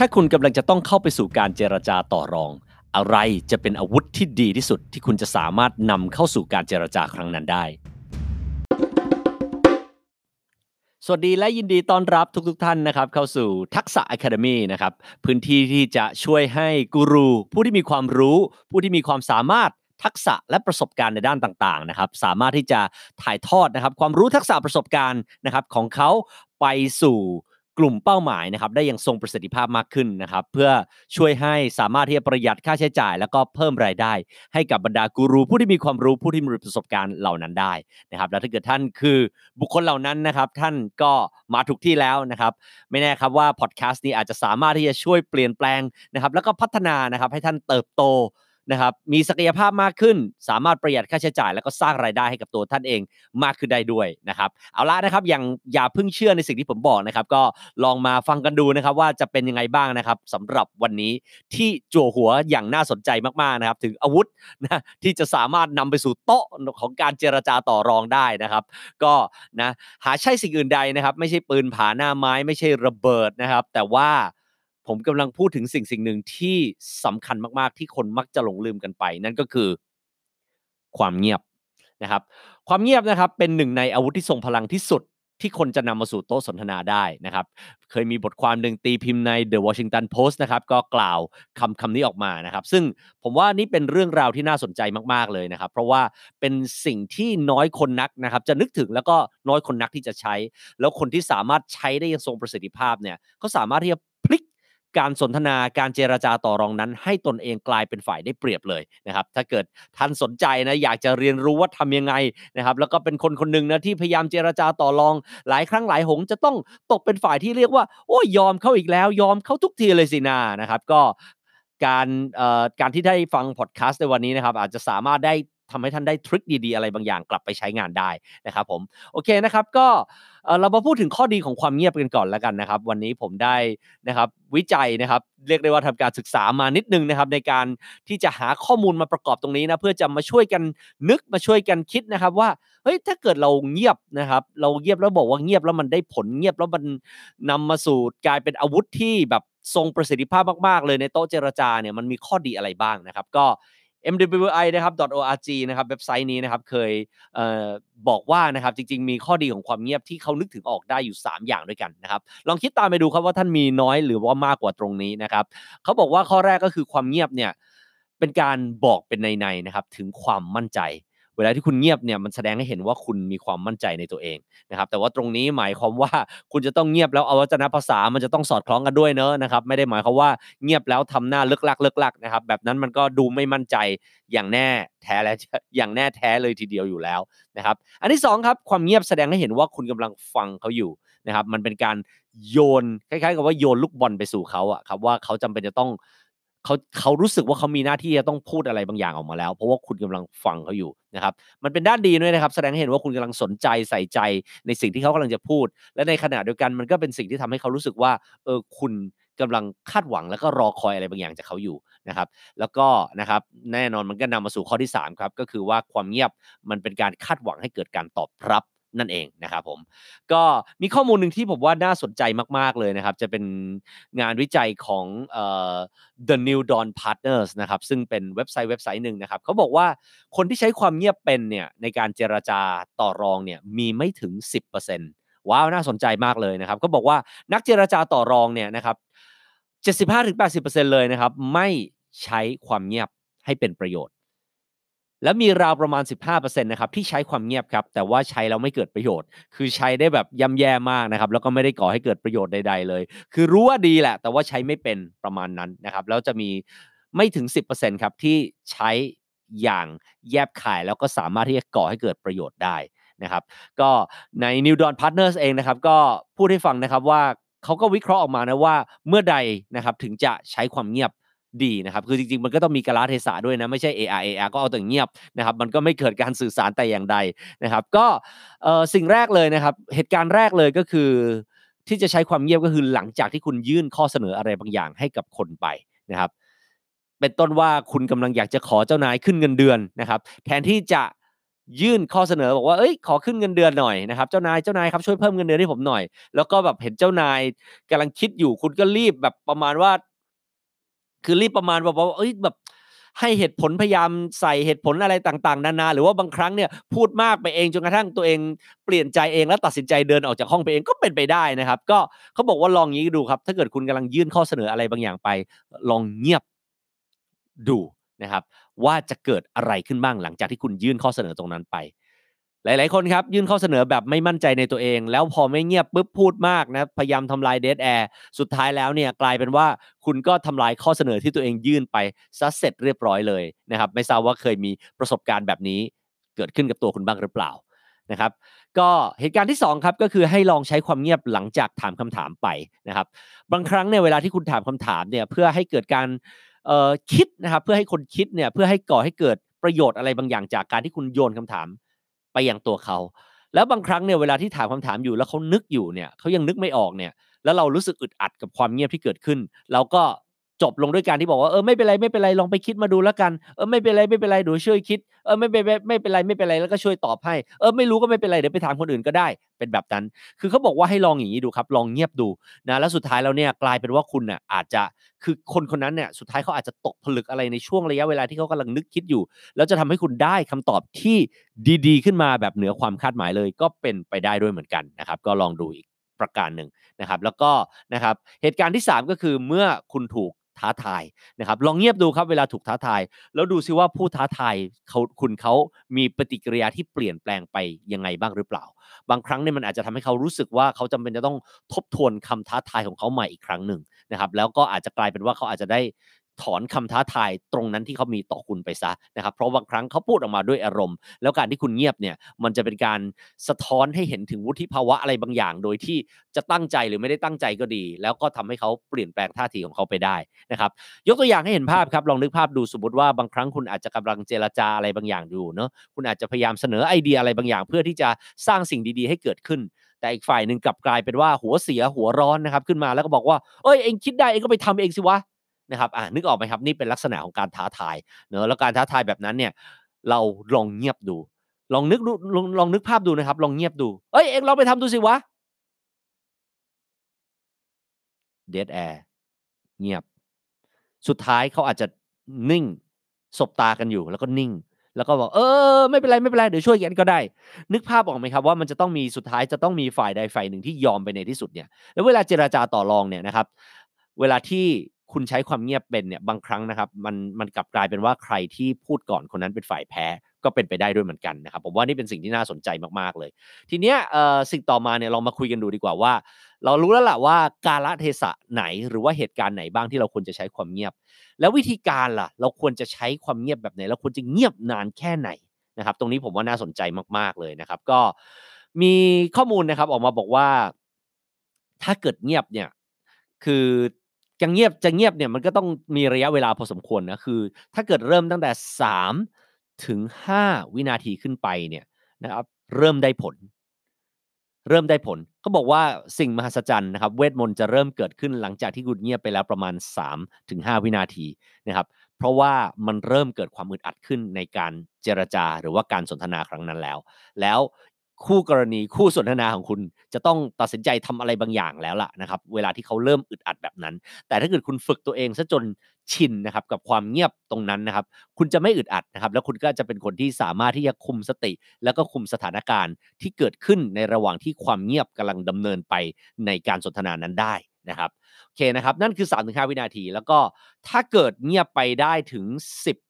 ถ้าคุณกำลังจะต้องเข้าไปสู่การเจรจาต่อรอง อะไรจะเป็นอาวุธที่ดีที่สุดที่คุณจะสามารถนำเข้าสู่การเจรจาครั้งนั้นได้ สวัสดีและยินดีต้อนรับทุกๆทท่านนะครับ เข้าสู่ทักษะ Academy นะครับ พื้นที่ที่จะช่วยให้กูรูผู้ที่มีความรู้ ผู้ที่มีความสามารถทักษะและประสบการณ์ในด้านต่างๆนะครับ สามารถที่จะถ่ายทอดนะครับ ความรู้ทักษะประสบการณ์นะครับของเขาไปสู่ กลุ่มเป้าหมายนะครับได้อย่างทรงประสิทธิภาพมากขึ้นนะครับ เพื่อช่วยให้สามารถที่จะประหยัดค่าใช้จ่าย แล้วก็เพิ่มรายได้ ให้กับบรรดากูรูผู้ที่มีความรู้ผู้ที่มีประสบการณ์เหล่านั้นได้นะครับ แล้วถ้าเกิดท่านคือบุคคลเหล่านั้นนะครับ ท่านก็มาถูกที่แล้วนะครับ ไม่แน่ครับว่าพอดแคสต์นี้อาจจะสามารถที่จะช่วยเปลี่ยนแปลงนะครับ แล้วก็พัฒนานะครับให้ท่านเติบโต นะครับมีศักยภาพมากขึ้น สามารถประหยัดค่าใช้จ่าย แล้วก็สร้างรายได้ให้กับตัวท่านเองมากขึ้นได้ด้วยนะครับเอาละนะครับอย่างอย่าเพิ่งเชื่อในสิ่งที่ผมบอกนะครับก็ลองมาฟังกันดูนะครับว่าจะเป็นยังไงบ้างนะครับสำหรับวันนี้ที่จั่วหัวอย่างน่าสนใจมากๆนะครับถึงอาวุธนะที่จะสามารถนำไปสู่โต๊ะของการเจรจาต่อรองได้นะครับ ก็นะหาใช่สิ่งอื่นใดนะครับ ไม่ใช่ปืนผาหน้าไม้ไม่ใช่ระเบิดนะครับ แต่ว่า ผมกำลังพูดถึงสิ่งสิ่งหนึ่งที่สำคัญมากๆ ที่คนมักจะหลงลืมกันไป นั่นก็คือความเงียบนะครับ ความเงียบนะครับเป็นหนึ่งในอาวุธที่ทรงพลังที่สุดที่คนจะนำมาสู่โต๊ะสนทนาได้นะครับ เคยมีบทความหนึ่งตีพิมพ์ใน The Washington Post นะครับ ก็กล่าวคำคำนี้ออกมานะครับ ซึ่งผมว่านี่เป็นเรื่องราวที่น่าสนใจมาก ๆ เลยนะครับ เพราะว่าเป็นสิ่งที่น้อยคนนักนะครับ จะนึกถึงแล้วก็น้อยคนนักที่จะใช้ แล้วคนที่สามารถใช้ได้อย่างทรงประสิทธิภาพเนี่ยเขาสามารถที่จะ การสนทนาการเจรจาต่อรองนั้น ให้ตนเองกลายเป็นฝ่ายได้เปรียบเลยนะครับถ้าเกิดท่านสนใจนะอยากจะเรียนรู้ว่าทำยังไงนะครับแล้วก็เป็นคนคนหนึ่งนะที่พยายามเจรจาต่อรอง หลายครั้งหลายหงจะต้องตกเป็นฝ่ายที่เรียกว่าโอ้ยอมเข้าอีกแล้วยอมเข้าทุกทีเลยสินานะครับก็การเอ่อการที่ได้ฟังพอดแคสต์ในวันนี้นะครับอาจจะสามารถได้ ทำให้ท่านได้ทริคดีๆอะไรบางอย่างกลับไปใช้งานได้นะครับผมโอเคนะครับก็เรามาพูดถึงข้อดีของความเงียบกันก่อนแล้วกันนะครับ วันนี้ผมได้นะครับวิจัยนะครับ เรียกได้ว่าทำการศึกษามานิดนึงนะครับ ในการที่จะหาข้อมูลมาประกอบตรงนี้นะเพื่อจะมาช่วยกันนึกมาช่วยกันคิดนะครับ ว่าเฮ้ยถ้าเกิดเราเงียบนะครับ เราเงียบแล้วบอกว่าเงียบแล้วมันได้ผลเงียบแล้วมันนำมาสู่กลายเป็นอาวุธที่แบบทรงประสิทธิภาพมาก ๆ เลยในโต๊ะเจรจาเนี่ยมันมีข้อดีอะไรบ้างนะครับ ก็ mwi นะครับ .org นะครับเว็บไซต์นี้นะครับเคยเออบอกว่านะครับจริง ๆ มีข้อดีของความเงียบที่เขานึกถึงออกได้อยู่ 3 อย่างด้วยกันนะครับลองคิดตามไปดูครับว่าท่านมีน้อยหรือว่ามากกว่าตรงนี้นะครับเขาบอกว่าข้อแรกก็คือความเงียบเนี่ยเป็นการบอกเป็นในๆนะครับถึงความมั่นใจ เวลาที่คุณเงียบเนี่ยมันแสดงให้เห็นว่าคุณมีความมั่นใจในตัวเองนะครับแต่ว่าตรงนี้หมายความว่าคุณจะต้องเงียบแล้วเอาวัจนภาษามันจะต้องสอดคล้องกันด้วยเนอะนะครับไม่ได้หมายความว่าเงียบแล้วทำหน้าเลิกลักเลิกลักนะครับแบบนั้นมันก็ดูไม่มั่นใจอย่างแน่แท้และอย่างแน่แท้เลยทีเดียวอยู่แล้วนะครับอันที่2ครับความเงียบแสดงให้เห็นว่าคุณกำลังฟังเขาอยู่นะครับมันเป็นการโยนคล้ายๆ กับว่าโยนลูกบอลไปสู่เขาอะครับว่าเขาจำเป็นจะต้อง เขาเขารู้สึกว่าเขามีหน้าที่จะต้องพูดอะไรบางอย่างออกมาแล้ว เพราะว่าคุณกำลังฟังเขาอยู่นะครับ มันเป็นด้านดีด้วยนะครับ แสดงให้เห็นว่าคุณกำลังสนใจใส่ใจในสิ่งที่เขากำลังจะพูด และในขณะเดียวกันมันก็เป็นสิ่งที่ทำให้เขารู้สึกว่าเออคุณกำลังคาดหวังแล้วก็รอคอยอะไรบางอย่างจากเขาอยู่นะครับ แล้วก็นะครับแน่นอนมันก็นำมาสู่ข้อที่3ครับก็คือว่าความเงียบมันเป็นการคาดหวังให้เกิดการตอบรับ นั่นเองนะครับผมก็มีข้อมูลหนึ่งที่ผมว่าน่าสนใจมาก ๆ เลยนะครับ จะเป็นงานวิจัยของ The New Dawn Partners นะครับซึ่งเป็นเว็บไซต์เว็บไซต์หนึ่งนะครับเขาบอกว่าคนที่ใช้ความเงียบเป็นเนี่ยในการเจรจาต่อรองเนี่ยมีไม่ถึง 10%ว้าวน่าสนใจมากเลยนะครับเขาบอกว่านักเจรจาต่อรองเนี่ยนะครับ75-80%เลยนะครับไม่ใช้ความเงียบให้เป็นประโยชน์ แล้วมีราวประมาณ 15%นะครับที่ใช้ความเงียบครับ แต่ว่าใช้แล้วไม่เกิดประโยชน์ คือใช้ได้แบบย่ำแย่มากนะครับ แล้วก็ไม่ได้ก่อให้เกิดประโยชน์ใด ๆ เลย คือรู้ว่าดีแหละ แต่ว่าใช้ไม่เป็นประมาณนั้นนะครับ แล้วจะมีไม่ถึง 10%ครับที่ใช้อย่างแยบขายแล้วก็สามารถที่จะก่อให้เกิดประโยชน์ได้นะครับ ก็ใน New Dawn Partners เองนะครับ ก็พูดให้ฟังนะครับว่าเขาก็วิเคราะห์ออกมานะว่าเมื่อใดนะครับถึงจะใช้ความเงียบ ดีนะครับคือจริงๆ มันก็ต้องมีกาลเทศะด้วยนะไม่ใช่ AR AR ก็เอาแต่เงียบนะครับมันก็ไม่เกิดการสื่อสารแต่อย่างใดนะครับ ก็สิ่งแรกเลยนะครับ เหตุการณ์แรกเลยก็คือ ที่จะใช้ความเงียบก็คือหลังจากที่คุณยื่นข้อเสนออะไรบางอย่างให้กับคนไปนะครับ เป็นต้นว่าคุณกำลังอยากจะขอเจ้านายขึ้นเงินเดือนนะครับ แทนที่จะยื่นข้อเสนอบอกว่าเอ้ยขอขึ้นเงินเดือนหน่อยนะครับเจ้านายเจ้านายครับช่วยเพิ่มเงินเดือนให้ผมหน่อย แล้วก็แบบเห็นเจ้านายกำลังคิดอยู่คุณก็รีบแบบประมาณว่า คือรีบประมาณแบบว่าเอ้ยแบบให้เหตุผลพยายามใส่เหตุผลอะไรต่างๆ นานา หรือว่าบางครั้งเนี่ยพูดมากไปเองจนกระทั่งตัวเองเปลี่ยนใจเองแล้วตัดสินใจเดินออกจากห้องไปเองก็เป็นไปได้นะครับ ก็เขาบอกว่าลองงี้ดูครับ ถ้าเกิดคุณกำลังยื่นข้อเสนออะไรบางอย่างไป ลองเงียบดูนะครับ ว่าจะเกิดอะไรขึ้นบ้างหลังจากที่คุณยื่นข้อเสนอตรงนั้นไป หลาย ๆ คนครับยื่นข้อเสนอแบบไม่มั่นใจในตัวเอง แล้วพอไม่เงียบปุ๊บพูดมากนะพยายามทำลายเดทแอร์สุดท้ายแล้วเนี่ยกลายเป็นว่าคุณก็ทำลายข้อเสนอที่ตัวเองยื่นไปซะเสร็จเรียบร้อยเลยนะครับไม่ทราบว่าเคยมีประสบการณ์แบบนี้เกิดขึ้นกับตัวคุณบ้างหรือเปล่านะครับก็เหตุการณ์ที่2ครับก็คือให้ลองใช้ความเงียบหลังจากถามคำถามไปนะครับบางครั้งเนี่ยเวลาที่คุณถามคำถามเนี่ยเพื่อให้เกิดการคิดนะครับเพื่อให้คนคิดเนี่ยเพื่อให้ก่อให้เกิดประโยชน์อะไรบางอย่างจากการที่คุณโยนคำถาม ไปยังตัวเขา แล้วบางครั้งเนี่ยเวลาที่ถามคำถามอยู่แล้วเขานึกอยู่เนี่ยเขายังนึกไม่ออกเนี่ย แล้วเรารู้สึกอึดอัดกับความเงียบที่เกิดขึ้น เราก็ จบลงด้วยการที่บอกว่าเออไม่เป็นไรไม่เป็นไรลองไปคิดมาดูแล้วกันเออไม่เป็นไรไม่เป็นไรเดี๋ยวช่วยคิดเออไม่เป็นไรไม่เป็นไรไม่เป็นไรแล้วก็ช่วยตอบให้เออไม่รู้ก็ไม่เป็นไรเดี๋ยวไปถามคนอื่นก็ได้ เป็นแบบนั้น คือเขาบอกว่าให้ลองอย่างนี้ดูครับ ลองเงียบดูนะแล้วสุดท้ายแล้วเนี่ยกลายเป็นว่าคุณน่ะอาจจะคือคนคนนั้นเนี่ยสุดท้ายเขาอาจจะตกผลึกอะไรในช่วงระยะเวลาที่เขากำลังนึกคิดอยู่ แล้วจะทำให้คุณได้คำตอบที่ดีๆ ขึ้นมาแบบเหนือความคาดหมายเลย ก็เป็นไปได้ด้วยเหมือนกันนะครับ ก็ลองดูอีกประการหนึ่งนะครับ แล้วก็นะครับเหตุการณ์ที่ 3 ก็คือเมื่อคุณถูก ท้าทายนะครับลองเงียบดูครับเวลาถูกท้าทาย แล้วดูซิว่าผู้ท้าทายเขาคุณเขามีปฏิกิริยาที่เปลี่ยนแปลงไปยังไงบ้างหรือเปล่า บางครั้งเนี่ยมันอาจจะทำให้เขารู้สึกว่าเขาจำเป็นจะต้องทบทวนคำท้าทายของเขาใหม่อีกครั้งหนึ่งนะครับแล้วก็อาจจะกลายเป็นว่าเขาอาจจะได้ ถอนคำท้าทายตรงนั้นที่เขามีต่อคุณไปซะนะครับ เพราะบางครั้งเขาพูดออกมาด้วยอารมณ์ แล้วการที่คุณเงียบเนี่ยมันจะเป็นการสะท้อนให้เห็นถึงวุฒิภาวะอะไรบางอย่าง โดยที่จะตั้งใจหรือไม่ได้ตั้งใจก็ดี แล้วก็ทำให้เขาเปลี่ยนแปลงท่าทีของเขาไปได้นะครับ ยกตัวอย่างให้เห็นภาพครับลองนึกภาพดูสมมติว่าบางครั้งคุณอาจจะกำลังเจรจาอะไรบางอย่างอยู่เนาะคุณอาจจะพยายามเสนอไอเดียอะไรบางอย่าง เพื่อที่จะสร้างสิ่งดีๆ ให้เกิดขึ้นแต่อีกฝ่ายหนึ่งกลับกลายเป็นว่าหัวเสียหัวร้อนนะครับขึ้นมาแล้วก็บอกว่า เอ้ยเองคิดได้เองก็ไปทำเองสิวะ นะครับอ่านึกออกไหมครับนี่เป็นลักษณะของการท้าทายเนอะแล้วการท้าทายแบบนั้นเนี่ยเราลองเงียบดู ลองนึกดูลองลองนึกภาพดูนะครับ ลองเงียบดูเอ้ยเอ็งลองไปทำดูสิวะเดดแอร์เงียบ สุดท้ายเขาอาจจะนิ่งสบตากันอยู่แล้วก็นิ่ง แล้วก็บอกเออไม่เป็นไรไม่เป็นไรเดี๋ยวช่วยกันก็ได้ นึกภาพออกไหมครับว่ามันจะต้องมีสุดท้ายจะต้องมีฝ่ายใดฝ่ายหนึ่งที่ยอมไปในที่สุดเนี่ยแล้วเวลาเจราจาต่อรองเนี่ยนะครับ เวลาที่ คุณใช้ความเงียบเป็นเนี่ยบางครั้งนะครับมันมันกลับกลายเป็นว่าใครที่พูดก่อนคนนั้นเป็นฝ่ายแพ้ก็เป็นไปได้ด้วยเหมือนกันนะครับผมว่านี่เป็นสิ่งที่น่าสนใจมากๆเลย ทีเนี้ยเอ่อสิ่งต่อมาเนี่ยเรามาคุยกันดูดีกว่าว่า เรารู้แล้วล่ะว่ากาลเทศะไหนหรือว่าเหตุการณ์ไหนบ้างที่เราควรจะใช้ความเงียบ แล้ววิธีการล่ะ เราควรจะใช้ความเงียบแบบไหนเราควรจะเงียบนานแค่ไหนนะครับ ตรงนี้ผมว่าน่าสนใจมากๆเลยนะครับ ก็มีข้อมูลนะครับออกมาบอกว่า ถ้าเกิดเงียบเนี่ยคือ จะเงียบจะเงียบเนี่ยมันก็ต้องมีระยะเวลาพอสมควรนะคือ ถ้าเกิดเริ่มตั้งแต่ 3 ถึง 5 วินาทีขึ้นไปเนี่ยนะครับเริ่มได้ผล เริ่มได้ผลเขาบอกว่าสิ่งมหัศจรรย์นะครับ เวทมนต์จะเริ่มเกิดขึ้นหลังจากที่คุณเงียบไปแล้วประมาณ 3 ถึง 5 วินาทีนะครับเพราะว่ามันเริ่มเกิดความอึดอัดขึ้นในการเจรจาหรือว่าการสนทนาครั้งนั้นแล้ว แล้ว คู่กรณีคู่สนทนาของคุณจะต้องตัดสินใจทำอะไรบางอย่างแล้วล่ะนะครับ เวลาที่เขาเริ่มอึดอัดแบบนั้น แต่ถ้าเกิดคุณฝึกตัวเองซะจนชินนะครับกับความเงียบตรงนั้นนะครับ คุณจะไม่อึดอัดนะครับ แล้วคุณก็จะเป็นคนที่สามารถที่จะคุมสติ แล้วก็คุมสถานการณ์ที่เกิดขึ้นในระหว่างที่ความเงียบกำลังดำเนินไปในการสนทนานั้นได้นะครับโอเคนะครับ นั่นคือ 3-5 วินาที แล้วก็ถ้าเกิดเงียบไปได้ถึง 10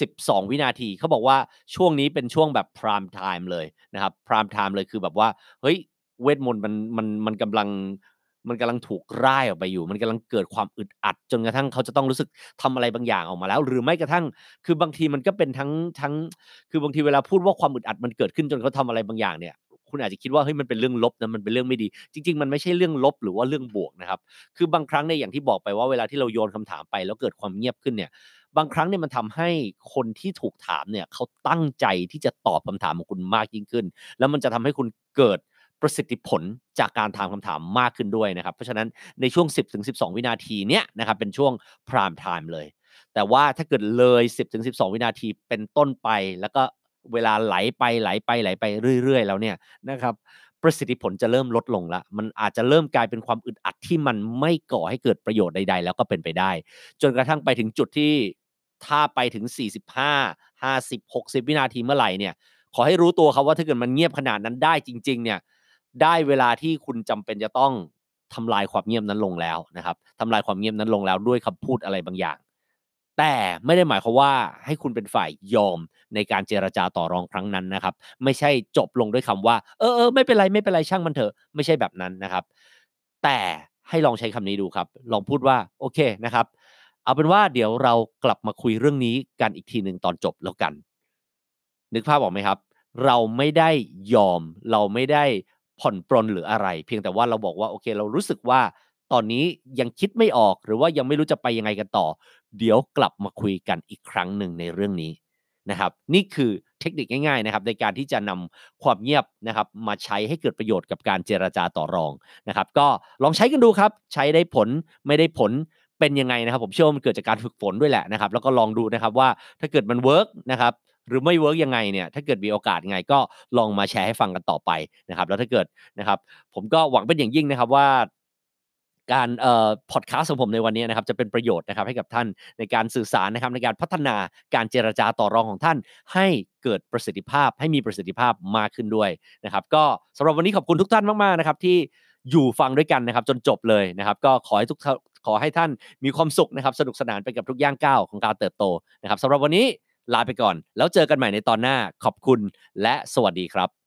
12 วินาที เขาบอกว่าช่วงนี้เป็นช่วงแบบ prime time เลยนะครับ prime time เลยคือแบบว่า เฮ้ย เวทมนต์มันมันมันกำลังมันกำลังถูกร่ายออกไปอยู่ มันกำลังเกิดความอึดอัด จนกระทั่งเขาจะต้องรู้สึกทำอะไรบางอย่างออกมาแล้ว หรือไม่กระทั่ง คือบางทีมันก็เป็นทั้งทั้ง คือบางทีเวลาพูดว่าความอึดอัดมันเกิดขึ้นจนเขาทำอะไรบางอย่างเนี่ย คุณอาจจะคิดว่าเฮ้ยมันเป็นเรื่องลบนะมันเป็นเรื่องไม่ดี จริง ๆ มันไม่ใช่เรื่องลบหรือว่าเรื่องบวกนะครับ คือบางครั้งเนี่ยอย่างที่บอกไปว่าเวลาที่เราโยนคำถามไป แล้วเกิดความเงียบขึ้นเนี่ย บางครั้งเนี่ยมันทำให้คนที่ถูกถามเนี่ยเขาตั้งใจที่จะตอบคำถามของคุณมากยิ่งขึ้น แล้วมันจะทำให้คุณเกิดประสิทธิผลจากการถามคำถามมากขึ้นด้วยนะครับ เพราะฉะนั้นในช่วง 10-12 วินาทีเนี้ยนะครับเป็นช่วง prime time เลยแต่ว่าถ้าเกิดเลย 10-12 วินาทีเป็นต้นไป แล้วก็ เวลาไหลไปไหลไปไหลไปเรื่อย ๆ แล้วเนี่ยนะครับประสิทธิผลจะเริ่มลดลงละ มันอาจจะเริ่มกลายเป็นความอึดอัดที่มันไม่ก่อให้เกิดประโยชน์ใด ๆ แล้วก็เป็นไปได้ จนกระทั่งไปถึงจุดที่ถ้าไปถึง 45 50 60 วินาทีเมื่อไหร่เนี่ยขอให้รู้ตัวครับว่าถ้าเกิดมันเงียบขนาดนั้นได้จริง ๆ เนี่ยได้เวลาที่คุณจำเป็นจะต้องทำลายความเงียบนั้นลงแล้วนะครับทำลายความเงียบนั้นลงแล้วด้วยคำพูดอะไรบางอย่าง แต่ไม่ได้หมายความว่าให้คุณเป็นฝ่ายยอมในการเจรจาต่อรองครั้งนั้นนะครับ ไม่ใช่จบลงด้วยคำว่า เออเออไม่เป็นไรไม่เป็นไรช่างมันเถอะไม่ใช่แบบนั้นนะครับ แต่ให้ลองใช้คำนี้ดูครับ ลองพูดว่าโอเคนะครับ เอาเป็นว่าเดี๋ยวเรากลับมาคุยเรื่องนี้กันอีกทีหนึ่งตอนจบแล้วกัน นึกภาพออกไหมครับ เราไม่ได้ยอม เราไม่ได้ผ่อนปรนหรืออะไร เพียงแต่ว่าเราบอกว่าโอเค เรารู้สึกว่าตอนนี้ยังคิดไม่ออกหรือว่ายังไม่รู้จะไปยังไงกันต่อ เดี๋ยวกลับมาคุยกันอีกครั้งหนึ่งในเรื่องนี้นะครับ นี่คือเทคนิคง่ายๆนะครับในการที่จะนำความเงียบนะครับ มาใช้ให้เกิดประโยชน์กับการเจรจาต่อรองนะครับ ก็ลองใช้กันดูครับ ใช้ได้ผลไม่ได้ผลเป็นยังไงนะครับ ผมเชื่อว่ามันเกิดจากการฝึกฝนด้วยแหละนะครับ แล้วก็ลองดูนะครับว่าถ้าเกิดมัน work นะครับหรือไม่ work ยังไงเนี่ยถ้าเกิดมีโอกาสยังไงก็ลองมาแชร์ให้ฟังกันต่อไปนะครับ แล้วถ้าเกิดนะครับ ผมก็หวังเป็นอย่างยิ่งนะครับว่า การเอ่อพอดแคสต์ของผมในวันนี้นะครับจะเป็นประโยชน์นะครับให้กับท่านในการสื่อสารนะครับในการพัฒนาการเจรจาต่อรองของท่าน ให้เกิดประสิทธิภาพให้มีประสิทธิภาพมากขึ้นด้วยนะครับก็สำหรับวันนี้ขอบคุณทุกท่านมากๆนะครับที่อยู่ฟังด้วยกันนะครับจนจบเลยนะครับ ก็ขอให้ทุกขอให้ท่านมีความสุขนะครับสนุกสนานไปกับทุกย่างก้าวของการเติบโตนะครับสำหรับวันนี้ลาไปก่อน แล้วเจอกันใหม่ในตอนหน้าขอบคุณและสวัสดีครับ